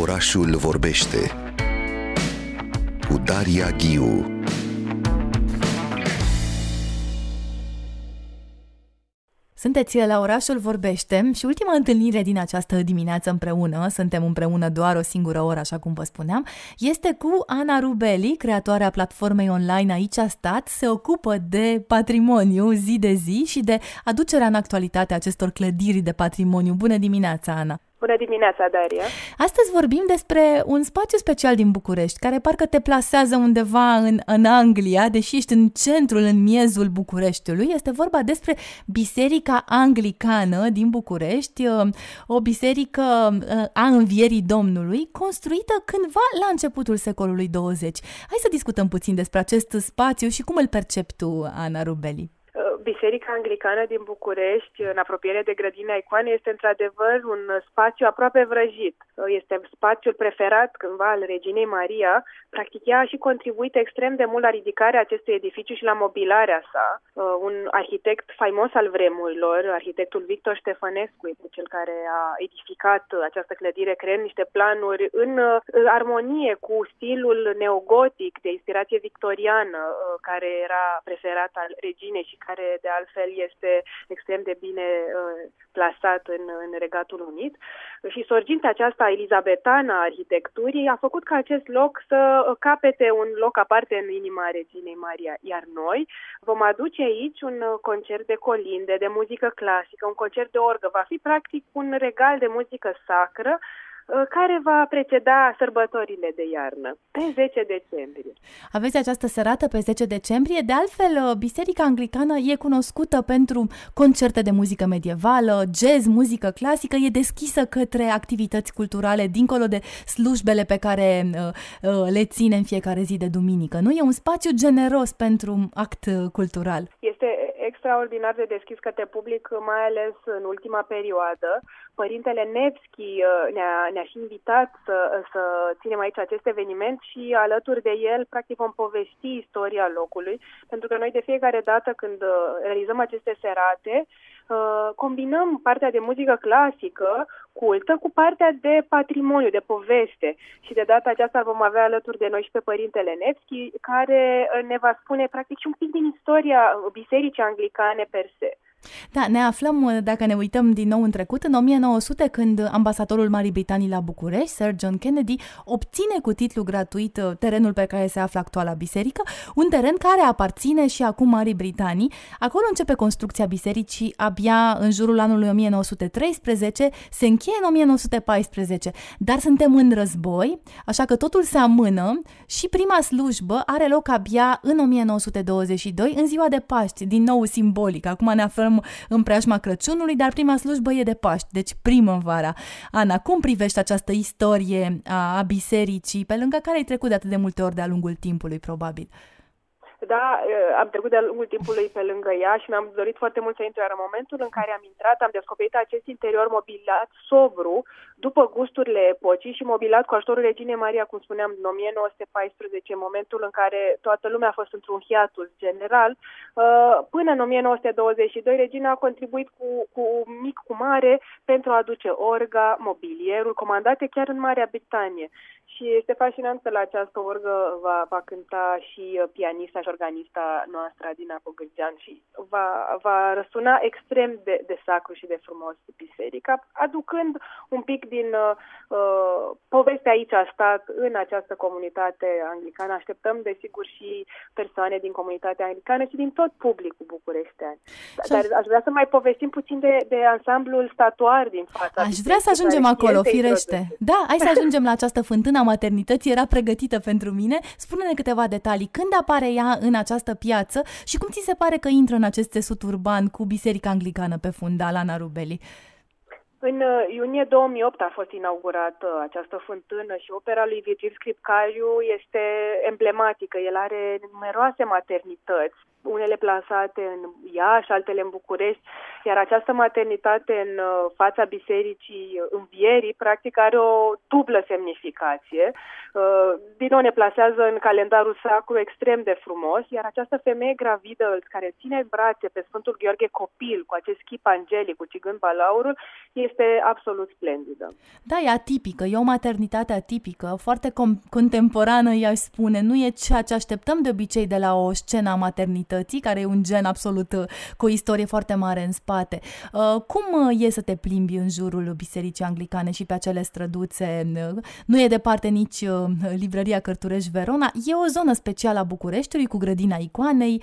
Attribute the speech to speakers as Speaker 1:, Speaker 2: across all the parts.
Speaker 1: Orașul vorbește cu Daria Ghiu
Speaker 2: Sunteți la Orașul Vorbește și ultima întâlnire din această dimineață împreună, suntem împreună doar o singură oră, așa cum vă spuneam, este cu Ana Rubeli, creatoarea platformei online Aici a stat, se ocupă de patrimoniu zi de zi și de aducerea în actualitate acestor clădiri de patrimoniu. Bună dimineața, Ana!
Speaker 3: Bună dimineața, Daria!
Speaker 2: Astăzi vorbim despre un spațiu special din București, care parcă te plasează undeva în, în Anglia, deși ești în centrul, în miezul Bucureștiului. Este vorba despre Biserica Anglicană din București, uh, o biserică uh, a învierii Domnului, construită cândva la începutul secolului 20. Hai să discutăm puțin despre acest spațiu și cum îl percepi tu, Ana Rubeli.
Speaker 3: Biserica Anglicană din București, în apropiere de Grădina Icoane, este într-adevăr un spațiu aproape vrăjit. Este spațiul preferat cândva al Reginei Maria. Practic, ea a și contribuit extrem de mult la ridicarea acestui edificiu și la mobilarea sa. Un arhitect faimos al vremurilor, arhitectul Victor Ștefănescu, este cel care a edificat această clădire, creând niște planuri în armonie cu stilul neogotic de inspirație victoriană, care era preferat al reginei și care de altfel este extrem de bine uh, plasat în, în Regatul Unit. Și sorginta aceasta elizabetană a arhitecturii a făcut ca acest loc să capete un loc aparte în inima reginei Maria. Iar noi vom aduce aici un concert de colinde, de muzică clasică, un concert de orgă. Va fi practic un regal de muzică sacră Uh, care va preceda sărbătorile de iarnă, pe 10 decembrie.
Speaker 2: Aveți această serată pe 10 decembrie. De altfel, uh, Biserica Anglicană e cunoscută pentru concerte de muzică medievală, jazz, muzică clasică, e deschisă către activități culturale dincolo de slujbele pe care uh, le ține în fiecare zi de duminică. Nu e un spațiu generos pentru un act cultural.
Speaker 3: Este extraordinar de deschis către public, mai ales în ultima perioadă. Părintele Nevski uh, ne-a, ne-a și invitat să, să ținem aici acest eveniment și alături de el, practic, vom povesti istoria locului, pentru că noi de fiecare dată când uh, realizăm aceste serate, uh, combinăm partea de muzică clasică cultă cu partea de patrimoniu, de poveste. Și de data aceasta vom avea alături de noi și pe Părintele Nevski, care ne va spune practic și un pic din istoria Bisericii Anglicane per se.
Speaker 2: Da, ne aflăm, dacă ne uităm din nou în trecut, în 1900, când ambasadorul Marii Britanii la București, Sir John Kennedy, obține cu titlu gratuit uh, terenul pe care se află actuala biserică, un teren care aparține și acum Marii Britanii. Acolo începe construcția bisericii abia în jurul anului 1913, se încheie în 1914, dar suntem în război, așa că totul se amână și prima slujbă are loc abia în 1922, în ziua de Paști, din nou simbolic. Acum ne aflăm în preajma Crăciunului, dar prima slujbă e de Paști, deci primăvara. Ana, cum privești această istorie a, a bisericii, pe lângă care ai trecut de atât de multe ori de-a lungul timpului, probabil?
Speaker 3: Da, am trecut de-a lungul timpului pe lângă ea și mi-am dorit foarte mult să intru, iar în momentul în care am intrat am descoperit acest interior mobilat sobru, după gusturile epocii și mobilat cu ajutorul Reginei Maria, cum spuneam, în 1914, în momentul în care toată lumea a fost într-un hiatus general, până în 1922, Regina a contribuit cu, cu mic, cu mare, pentru a aduce orga, mobilierul, comandate chiar în Marea Britanie. Și este fascinant că la această orgă va, va cânta și pianista și organista noastră, Adina Pogârgean, și va, va răsuna extrem de, de sacru și de frumos biserica, aducând un pic din uh, povestea aici a stat în această comunitate anglicană. Așteptăm, desigur, și persoane din comunitatea anglicană și din tot publicul bucureștean. Dar aș vrea să mai povestim puțin de, de ansamblul statuar din fața.
Speaker 2: Aș vrea să ajungem acolo, firește. Da, hai să ajungem la această fântână a maternității, era pregătită pentru mine. Spune-ne câteva detalii. Când apare ea în această piață și cum ți se pare că intră în acest țesut urban cu Biserica Anglicană pe fundal, Ana Rubeli?
Speaker 3: În uh, iunie 2008 a fost inaugurată această fântână și opera lui Virgil Scripcariu este emblematică. El are numeroase maternități unele plasate în Iași, altele în București, iar această maternitate în uh, fața Bisericii Învierii, practic, are o dublă semnificație. Uh, din nou ne plasează în calendarul sacru extrem de frumos, iar această femeie gravidă care ține în brațe pe Sfântul Gheorghe copil, cu acest chip angelic, cu cigând balaurul, este absolut splendidă.
Speaker 2: Da, e atipică, e o maternitate atipică, foarte com- contemporană, i-aș spune. Nu e ceea ce așteptăm de obicei de la o scenă a maternității, care e un gen absolut uh, cu o istorie foarte mare în spate. Uh, cum uh, e să te plimbi în jurul Bisericii Anglicane și pe acele străduțe? Nu e departe nici librăria Cărturești Verona. E o zonă specială a Bucureștiului cu grădina icoanei.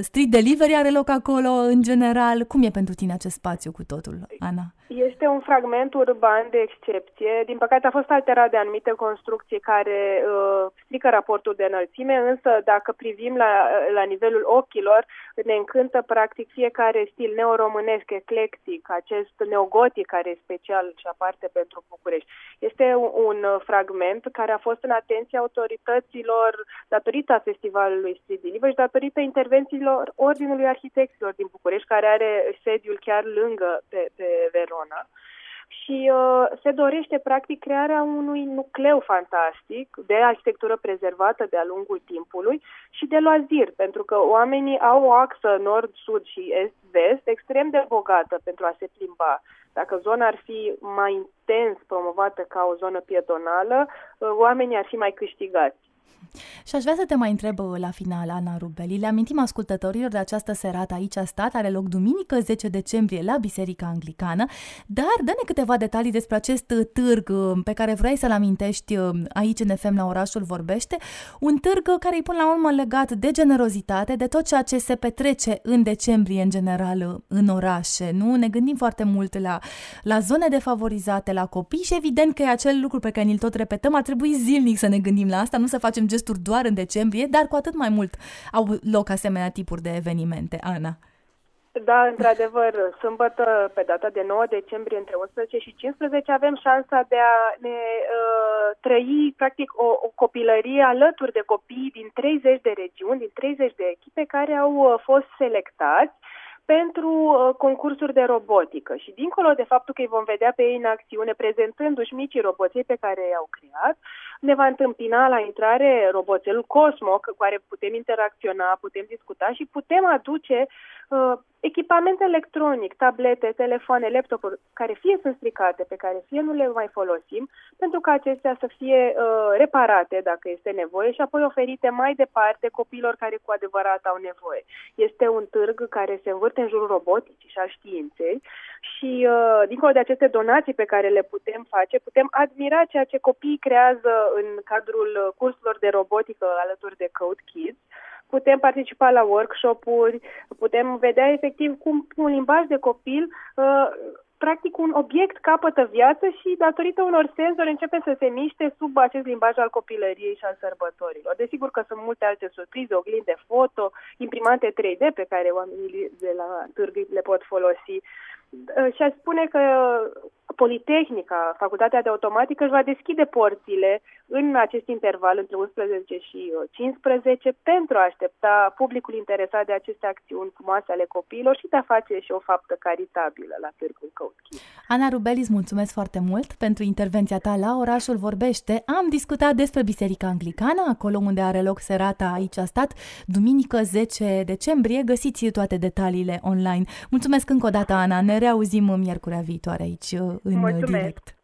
Speaker 2: Street delivery are loc acolo în general. Cum e pentru tine acest spațiu cu totul, Ana?
Speaker 3: Este un fragment urban de excepție. Din păcate a fost alterat de anumite construcții care uh, strică raportul de înălțime, însă dacă privim la, la nivelul ochilor, ne încântă practic fiecare stil neoromânesc, eclectic, acest neogotic care e special și aparte pentru București. Este un, un fragment care a fost în atenția autorităților datorită festivalului Street Delivery și datorită intervențiilor Ordinului Arhitecților din București, care are sediul chiar lângă pe, pe Verona și uh, se dorește practic crearea unui nucleu fantastic de arhitectură prezervată de-a lungul timpului și de loazir, pentru că oamenii au o axă nord-sud și est-vest extrem de bogată pentru a se plimba. Dacă zona ar fi mai intens promovată ca o zonă pietonală, uh, oamenii ar fi mai câștigați.
Speaker 2: Și aș vrea să te mai întreb uh, la final, Ana Rubeli. Le amintim ascultătorilor de această serată aici a stat, are loc duminică 10 decembrie la Biserica Anglicană, dar dă-ne câteva detalii despre acest uh, târg uh, pe care vrei să-l amintești aici în FM la orașul Vorbește, un târg care e până la urmă legat de generozitate, de tot ceea ce se petrece în decembrie în general în orașe, nu? Ne gândim foarte mult la, la zone defavorizate, la copii și evident că e acel lucru pe care ni-l tot repetăm, ar trebui zilnic să ne gândim la asta, nu să facem gesturi doar în decembrie, dar cu atât mai mult au loc asemenea tipuri de evenimente. Ana.
Speaker 3: Da, într-adevăr, sâmbătă, pe data de 9 decembrie, între 11 și 15, avem șansa de a ne uh, trăi, practic, o, o copilărie alături de copii din 30 de regiuni, din 30 de echipe care au uh, fost selectați pentru uh, concursuri de robotică și dincolo de faptul că îi vom vedea pe ei în acțiune prezentându-și micii roboței pe care i-au creat, ne va întâmpina la intrare roboțelul Cosmo cu care putem interacționa, putem discuta și putem aduce uh, echipament electronic, tablete, telefoane, laptopuri, care fie sunt stricate, pe care fie nu le mai folosim, pentru ca acestea să fie uh, reparate dacă este nevoie și apoi oferite mai departe copiilor care cu adevărat au nevoie. Este un târg care se învârte în jurul roboticii și al științei și uh, dincolo de aceste donații pe care le putem face, putem admira ceea ce copiii creează în cadrul cursurilor de robotică alături de Code Kids, putem participa la workshop-uri, putem vedea efectiv cum un limbaj de copil uh, practic un obiect capătă viață și datorită unor senzori începe să se miște sub acest limbaj al copilăriei și al sărbătorilor. Desigur că sunt multe alte surprize, oglinde foto, imprimante 3D pe care oamenii de la târg le pot folosi. Uh, și aș spune că Politehnica, Facultatea de Automatică, își va deschide porțile în acest interval între 11 și 15 uh, pentru a aștepta publicul interesat de aceste acțiuni frumoase ale copiilor și de a face și o faptă caritabilă la Târgul Căutchi.
Speaker 2: Ana Rubelis, mulțumesc foarte mult pentru intervenția ta la Orașul Vorbește. Am discutat despre Biserica Anglicană, acolo unde are loc serata aici a stat, duminică 10 decembrie. Găsiți toate detaliile online. Mulțumesc încă o dată, Ana. Ne reauzim miercurea viitoare aici uh, în Mulțumesc. direct.